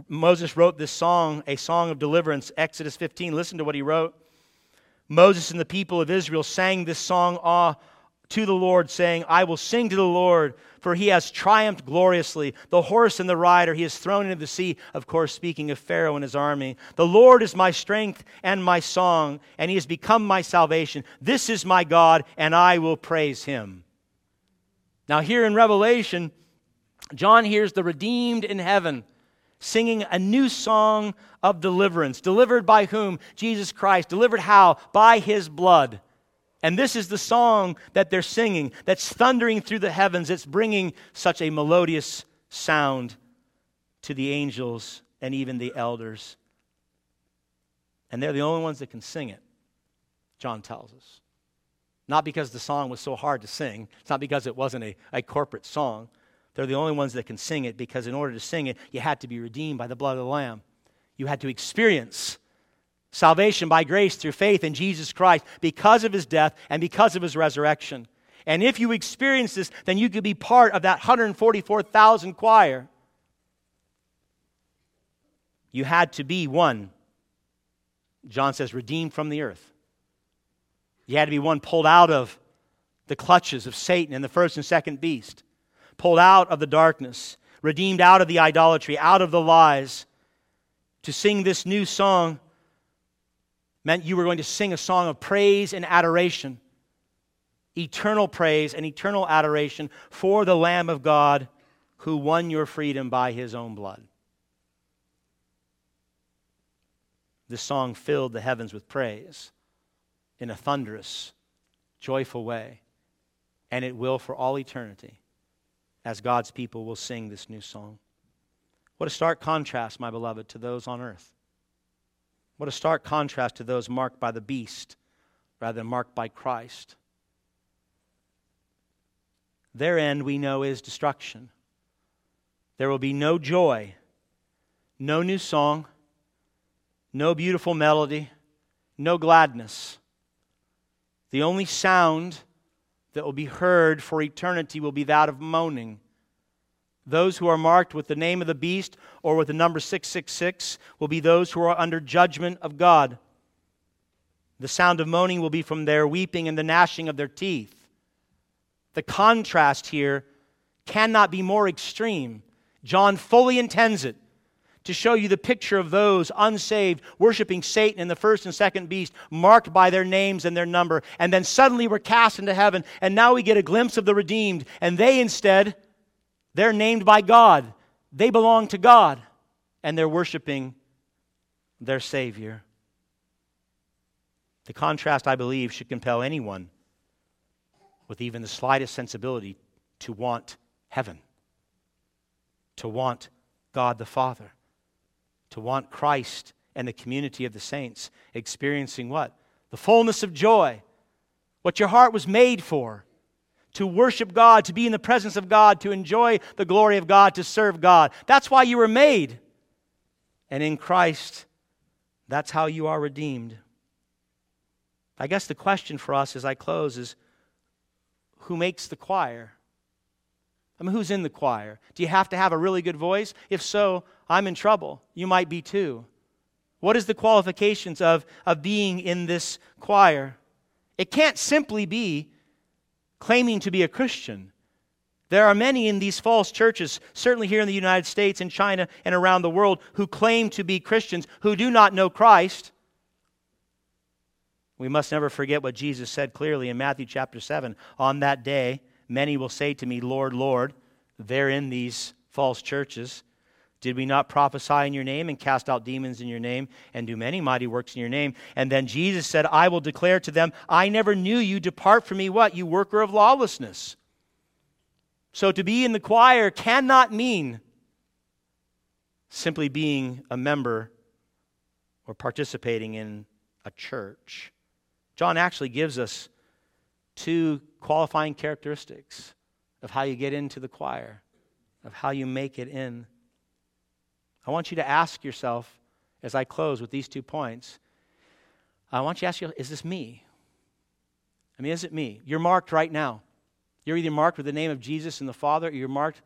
A: Moses wrote this song, a song of deliverance, Exodus 15. Listen to what he wrote. Moses and the people of Israel sang this song ah, to the Lord, saying, I will sing to the Lord, for he has triumphed gloriously. The horse and the rider he has thrown into the sea. Of course, speaking of Pharaoh and his army. The Lord is my strength and my song, and he has become my salvation. This is my God, and I will praise him. Now, here in Revelation, John hears the redeemed in heaven singing a new song of deliverance. Delivered by whom? Jesus Christ. Delivered how? By his blood. And this is the song that they're singing that's thundering through the heavens. It's bringing such a melodious sound to the angels and even the elders. And they're the only ones that can sing it, John tells us. Not because the song was so hard to sing, it's not because it wasn't a, a corporate song. They're the only ones that can sing it because in order to sing it, you had to be redeemed by the blood of the Lamb. You had to experience salvation by grace through faith in Jesus Christ because of his death and because of his resurrection. And if you experience this, then you could be part of that 144,000 choir. You had to be one, John says, redeemed from the earth. You had to be one pulled out of the clutches of Satan and the first and second beast, pulled out of the darkness, redeemed out of the idolatry, out of the lies, to sing this new song meant you were going to sing a song of praise and adoration, eternal praise and eternal adoration for the Lamb of God who won your freedom by his own blood. This song filled the heavens with praise in a thunderous, joyful way, and it will for all eternity as God's people will sing this new song. What a stark contrast, my beloved, to those on earth. What a stark contrast to those marked by the beast rather than marked by Christ. Their end, we know, is destruction. There will be no joy, no new song, no beautiful melody, no gladness. The only sound that will be heard for eternity will be that of moaning. Those who are marked with the name of the beast or with the number 666 will be those who are under judgment of God. The sound of moaning will be from their weeping and the gnashing of their teeth. The contrast here cannot be more extreme. John fully intends it to show you the picture of those unsaved worshiping Satan and the first and second beast, marked by their names and their number. And then suddenly we're cast into heaven, and now we get a glimpse of the redeemed. And they instead they're named by God, they belong to God, and they're worshiping their Savior. The contrast, I believe, should compel anyone with even the slightest sensibility to want heaven, to want God the Father, to want Christ and the community of the saints experiencing what? The fullness of joy, what your heart was made for to worship God, to be in the presence of God, to enjoy the glory of God, to serve God. That's why you were made. And in Christ, that's how you are redeemed. I guess the question for us as I close is who makes the choir? I mean, who's in the choir? Do you have to have a really good voice? If so, I'm in trouble. You might be too. What is the qualifications of, of being in this choir? It can't simply be claiming to be a Christian. There are many in these false churches, certainly here in the United States and China and around the world, who claim to be Christians who do not know Christ. We must never forget what Jesus said clearly in Matthew chapter 7. On that day, many will say to me, Lord, Lord, they're in these false churches. Did we not prophesy in your name and cast out demons in your name and do many mighty works in your name? And then Jesus said, I will declare to them, I never knew you. Depart from me, what? You worker of lawlessness. So to be in the choir cannot mean simply being a member or participating in a church. John actually gives us two qualifying characteristics of how you get into the choir, of how you make it in. I want you to ask yourself as I close with these two points I want you to ask yourself, is this me? I mean, is it me? You're marked right now. You're either marked with the name of Jesus and the Father, or you're marked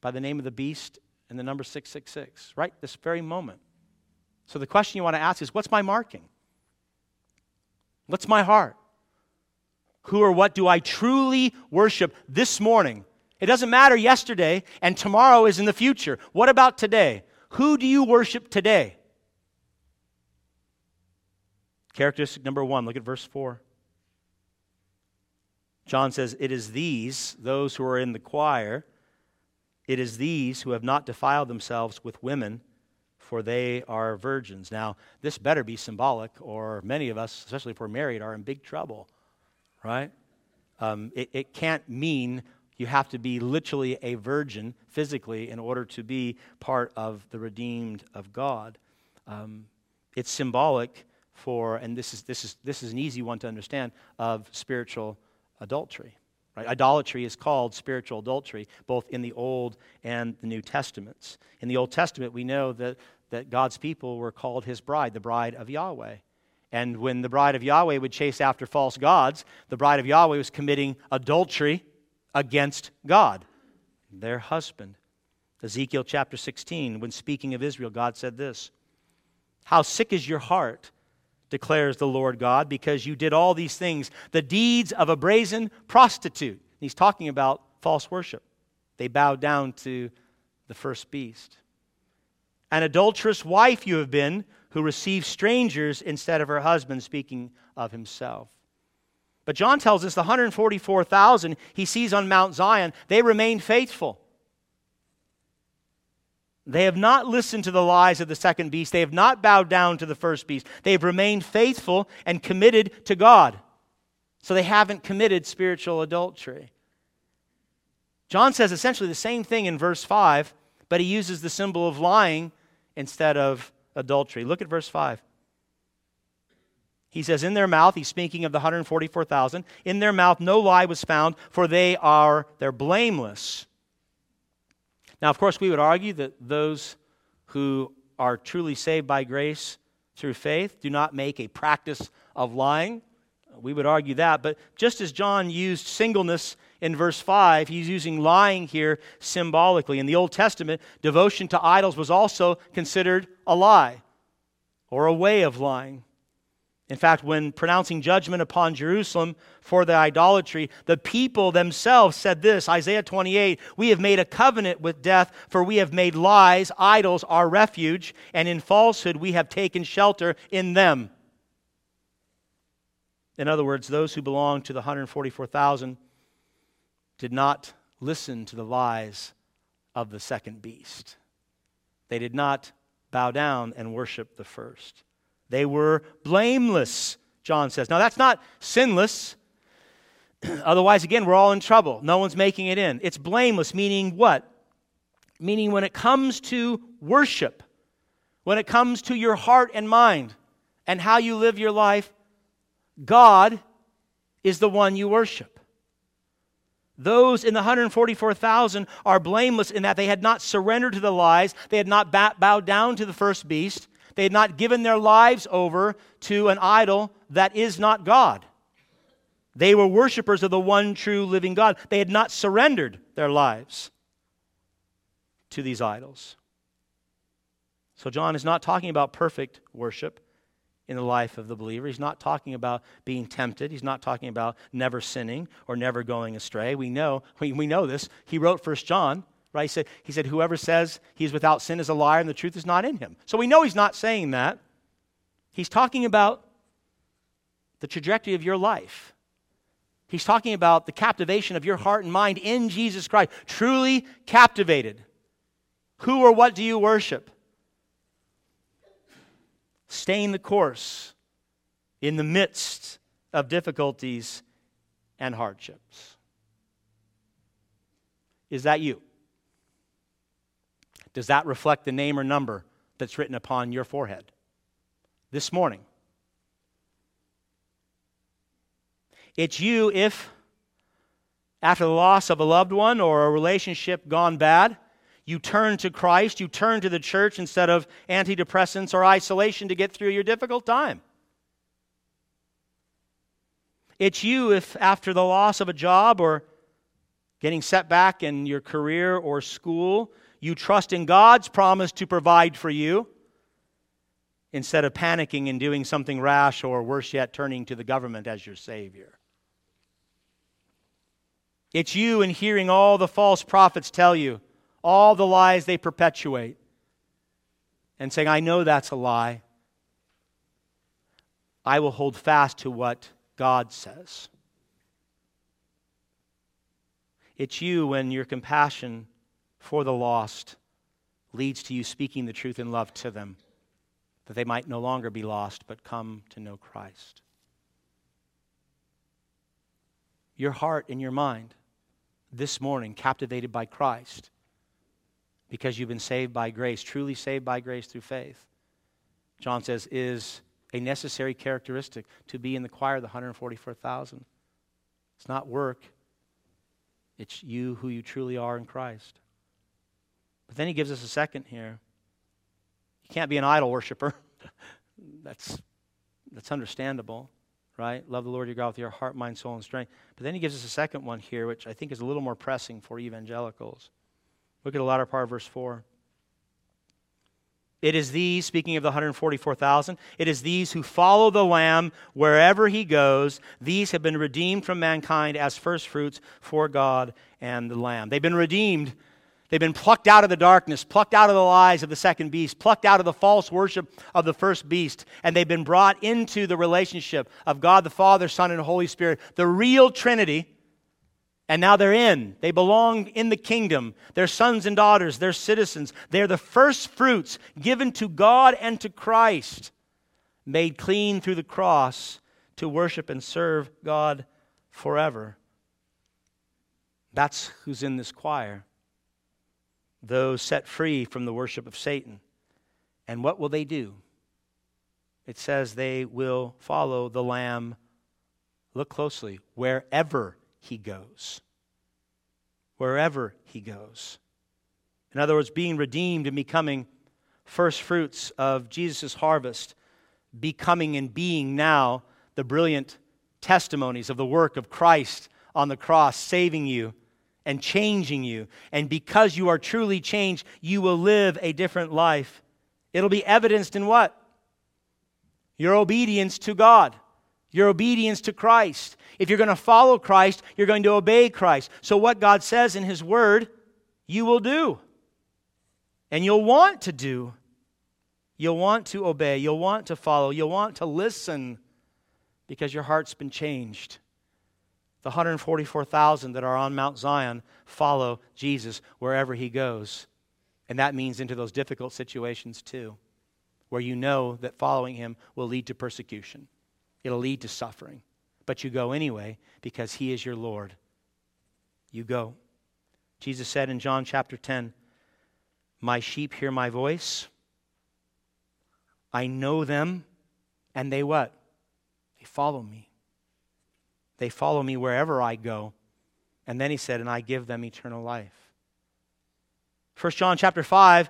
A: by the name of the beast and the number 666, right? This very moment. So the question you want to ask is what's my marking? What's my heart? Who or what do I truly worship this morning? It doesn't matter yesterday, and tomorrow is in the future. What about today? Who do you worship today? Characteristic number one, look at verse 4. John says, It is these, those who are in the choir, it is these who have not defiled themselves with women, for they are virgins. Now, this better be symbolic, or many of us, especially if we're married, are in big trouble, right? Um, it, it can't mean you have to be literally a virgin physically in order to be part of the redeemed of God. Um, it's symbolic for, and this is, this, is, this is an easy one to understand, of spiritual adultery. Right? Idolatry is called spiritual adultery, both in the Old and the New Testaments. In the Old Testament, we know that, that God's people were called his bride, the bride of Yahweh. And when the bride of Yahweh would chase after false gods, the bride of Yahweh was committing adultery against God, their husband. Ezekiel chapter 16, when speaking of Israel, God said this How sick is your heart, declares the Lord God, because you did all these things, the deeds of a brazen prostitute. He's talking about false worship. They bowed down to the first beast. An adulterous wife you have been, who received strangers instead of her husband, speaking of himself. But John tells us the 144,000 he sees on Mount Zion, they remain faithful. They have not listened to the lies of the second beast. They have not bowed down to the first beast. They have remained faithful and committed to God. So they haven't committed spiritual adultery. John says essentially the same thing in verse 5, but he uses the symbol of lying instead of adultery. Look at verse 5. He says, In their mouth, he's speaking of the 144,000, in their mouth no lie was found, for they are, they're blameless. Now, of course, we would argue that those who are truly saved by grace through faith do not make a practice of lying. We would argue that. But just as John used singleness in verse 5, he's using lying here symbolically. In the Old Testament, devotion to idols was also considered a lie or a way of lying. In fact, when pronouncing judgment upon Jerusalem for the idolatry, the people themselves said this Isaiah 28 We have made a covenant with death, for we have made lies, idols, our refuge, and in falsehood we have taken shelter in them. In other words, those who belong to the 144,000 did not listen to the lies of the second beast. They did not bow down and worship the first. They were blameless, John says. Now, that's not sinless. Otherwise, again, we're all in trouble. No one's making it in. It's blameless, meaning what? Meaning when it comes to worship, when it comes to your heart and mind and how you live your life, God is the one you worship. Those in the 144,000 are blameless in that they had not surrendered to the lies, they had not bowed down to the first beast, they had not given their lives over to an idol that is not God. They were worshipers of the one true living God. They had not surrendered their lives to these idols. So, John is not talking about perfect worship in the life of the believer. He's not talking about being tempted. He's not talking about never sinning or never going astray. We know, we, we know this. He wrote First John Right? He said, he said, Whoever says he's without sin is a liar and the truth is not in him. So we know he's not saying that. He's talking about the trajectory of your life. He's talking about the captivation of your heart and mind in Jesus Christ. Truly captivated. Who or what do you worship? Staying the course in the midst of difficulties and hardships. Is that you? Does that reflect the name or number that's written upon your forehead? This morning. It's you if, after the loss of a loved one or a relationship gone bad, you turn to Christ, you turn to the church instead of antidepressants or isolation to get through your difficult time. It's you if, after the loss of a job or getting set back in your career or school, you trust in God's promise to provide for you instead of panicking and doing something rash or worse yet, turning to the government as your Savior. It's you in hearing all the false prophets tell you, all the lies they perpetuate, and saying, I know that's a lie. I will hold fast to what God says. It's you when your compassion for the lost leads to you speaking the truth in love to them, that they might no longer be lost, but come to know Christ. Your heart and your mind this morning captivated by Christ because you've been saved by grace, truly saved by grace through faith. John says, is a necessary characteristic to be in the choir of the 144,000. It's not work, it's you who you truly are in Christ. But then he gives us a second here. You can't be an idol worshiper. that's, that's understandable, right? Love the Lord your God with your heart, mind, soul, and strength. But then he gives us a second one here, which I think is a little more pressing for evangelicals. Look at the latter part of verse 4. It is these, speaking of the 144,000, it is these who follow the Lamb wherever he goes. These have been redeemed from mankind as firstfruits for God and the Lamb. They've been redeemed. They've been plucked out of the darkness, plucked out of the lies of the second beast, plucked out of the false worship of the first beast, and they've been brought into the relationship of God the Father, Son, and Holy Spirit, the real Trinity and now they're in. They belong in the kingdom. They're sons and daughters. They're citizens. They're the first fruits given to God and to Christ, made clean through the cross to worship and serve God forever. That's who's in this choir. Those set free from the worship of Satan. And what will they do? It says they will follow the Lamb. Look closely, wherever he goes. Wherever he goes. In other words, being redeemed and becoming first fruits of Jesus' harvest, becoming and being now the brilliant testimonies of the work of Christ on the cross, saving you and changing you. And because you are truly changed, you will live a different life. It'll be evidenced in what? Your obedience to God your obedience to Christ. If you're going to follow Christ, you're going to obey Christ. So, what God says in His Word, you will do. And you'll want to do. You'll want to obey. You'll want to follow. You'll want to listen because your heart's been changed. The 144,000 that are on Mount Zion follow Jesus wherever He goes. And that means into those difficult situations too, where you know that following Him will lead to persecution. It'll lead to suffering. But you go anyway because He is your Lord. You go. Jesus said in John chapter 10, My sheep hear my voice. I know them, and they what? They follow me. They follow me wherever I go. And then he said, And I give them eternal life. 1 John chapter 5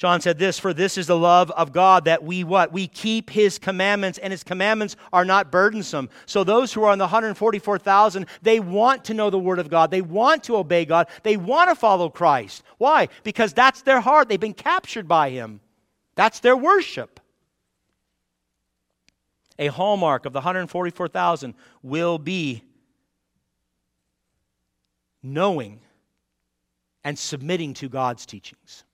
A: John said this, for this is the love of God that we what? We keep his commandments and his commandments are not burdensome. So those who are on the 144,000, they want to know the word of God. They want to obey God. They want to follow Christ. Why? Because that's their heart. They've been captured by him. That's their worship. A hallmark of the 144,000 will be knowing and submitting to God's teachings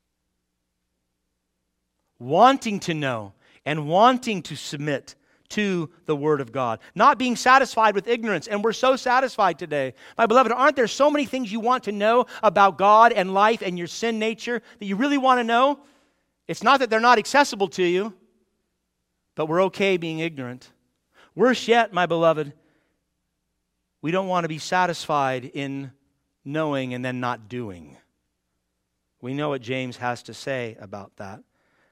A: wanting to know and wanting to submit to the Word of God, not being satisfied with ignorance. And we're so satisfied today. My beloved, aren't there so many things you want to know about God and life and your sin nature that you really want to know? It's not that they're not accessible to you, but we're okay being ignorant. Worse yet, my beloved, we don't want to be satisfied in knowing and then not doing. We know what James has to say about that.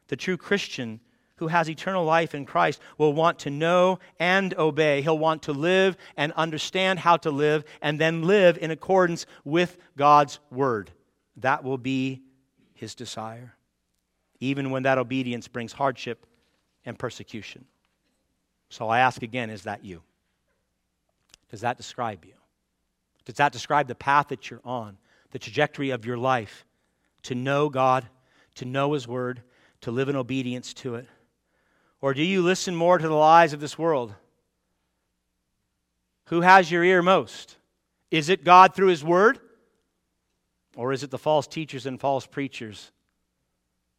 A: The true Christian who has eternal life in Christ will want to know and obey. He'll want to live and understand how to live and then live in accordance with God's word. That will be his desire, even when that obedience brings hardship and persecution. So I ask again is that you? Does that describe you? Does that describe the path that you're on, the trajectory of your life to know God, to know His Word, to live in obedience to it? Or do you listen more to the lies of this world? Who has your ear most? Is it God through His Word? Or is it the false teachers and false preachers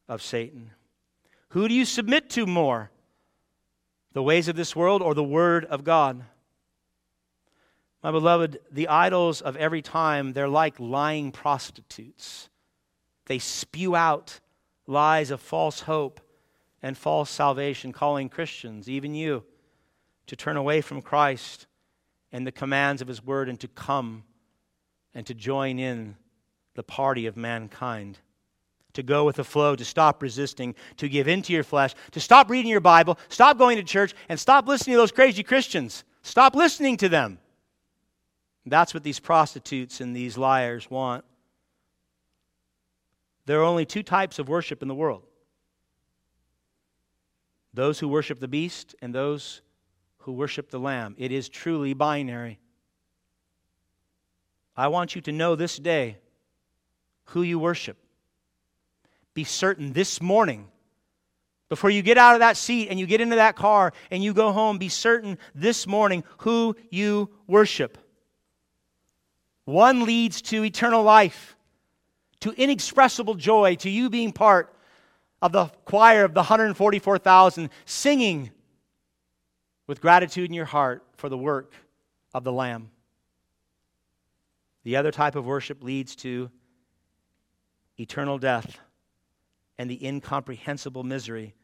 A: of Satan? Who do you submit to more? The ways of this world or the Word of God? My beloved, the idols of every time, they're like lying prostitutes. They spew out lies of false hope and false salvation, calling Christians, even you, to turn away from Christ and the commands of His Word and to come and to join in the party of mankind. To go with the flow, to stop resisting, to give into your flesh, to stop reading your Bible, stop going to church, and stop listening to those crazy Christians. Stop listening to them. That's what these prostitutes and these liars want. There are only two types of worship in the world those who worship the beast and those who worship the Lamb. It is truly binary. I want you to know this day who you worship. Be certain this morning, before you get out of that seat and you get into that car and you go home, be certain this morning who you worship. One leads to eternal life, to inexpressible joy, to you being part of the choir of the 144,000 singing with gratitude in your heart for the work of the Lamb. The other type of worship leads to eternal death and the incomprehensible misery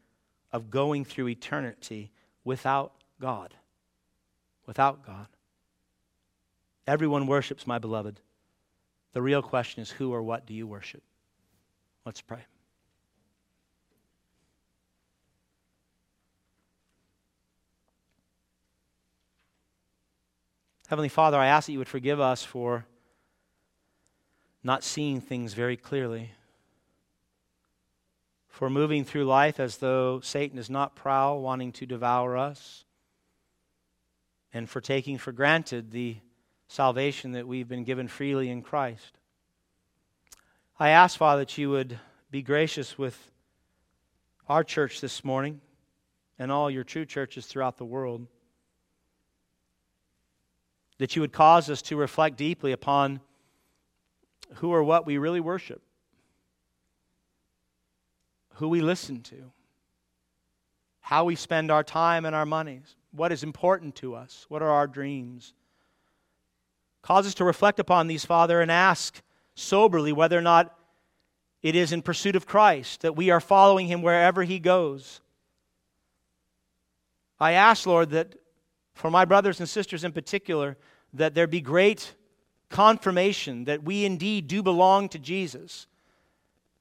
A: of going through eternity without God. Without God. Everyone worships, my beloved. The real question is who or what do you worship? Let's pray. Heavenly Father, I ask that you would forgive us for not seeing things very clearly, for moving through life as though Satan is not prowl, wanting to devour us, and for taking for granted the salvation that we've been given freely in Christ. I ask, Father, that you would be gracious with our church this morning and all your true churches throughout the world. That you would cause us to reflect deeply upon who or what we really worship, who we listen to, how we spend our time and our monies, what is important to us, what are our dreams Cause us to reflect upon these, Father, and ask soberly whether or not it is in pursuit of Christ, that we are following him wherever he goes. I ask, Lord, that for my brothers and sisters in particular, that there be great confirmation that we indeed do belong to Jesus,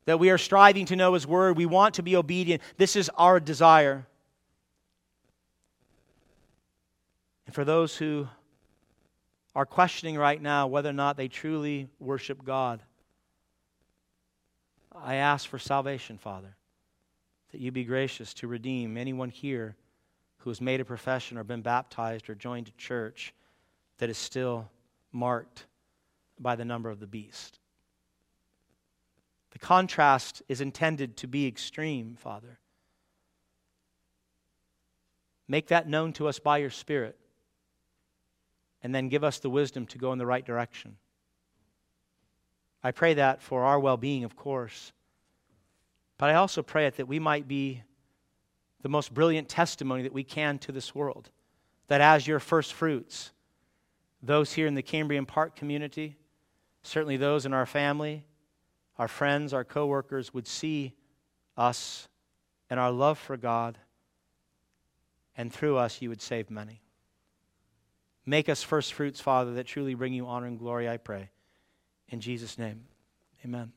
A: that we are striving to know his word, we want to be obedient. This is our desire. And for those who are questioning right now whether or not they truly worship God. I ask for salvation, Father, that you be gracious to redeem anyone here who has made a profession or been baptized or joined a church that is still marked by the number of the beast. The contrast is intended to be extreme, Father. Make that known to us by your Spirit and then give us the wisdom to go in the right direction. I pray that for our well being, of course. But I also pray it that we might be the most brilliant testimony that we can to this world. That as your first fruits, those here in the Cambrian Park community, certainly those in our family, our friends, our coworkers would see us and our love for God, and through us you would save many. Make us first fruits, Father, that truly bring you honor and glory, I pray. In Jesus' name, amen.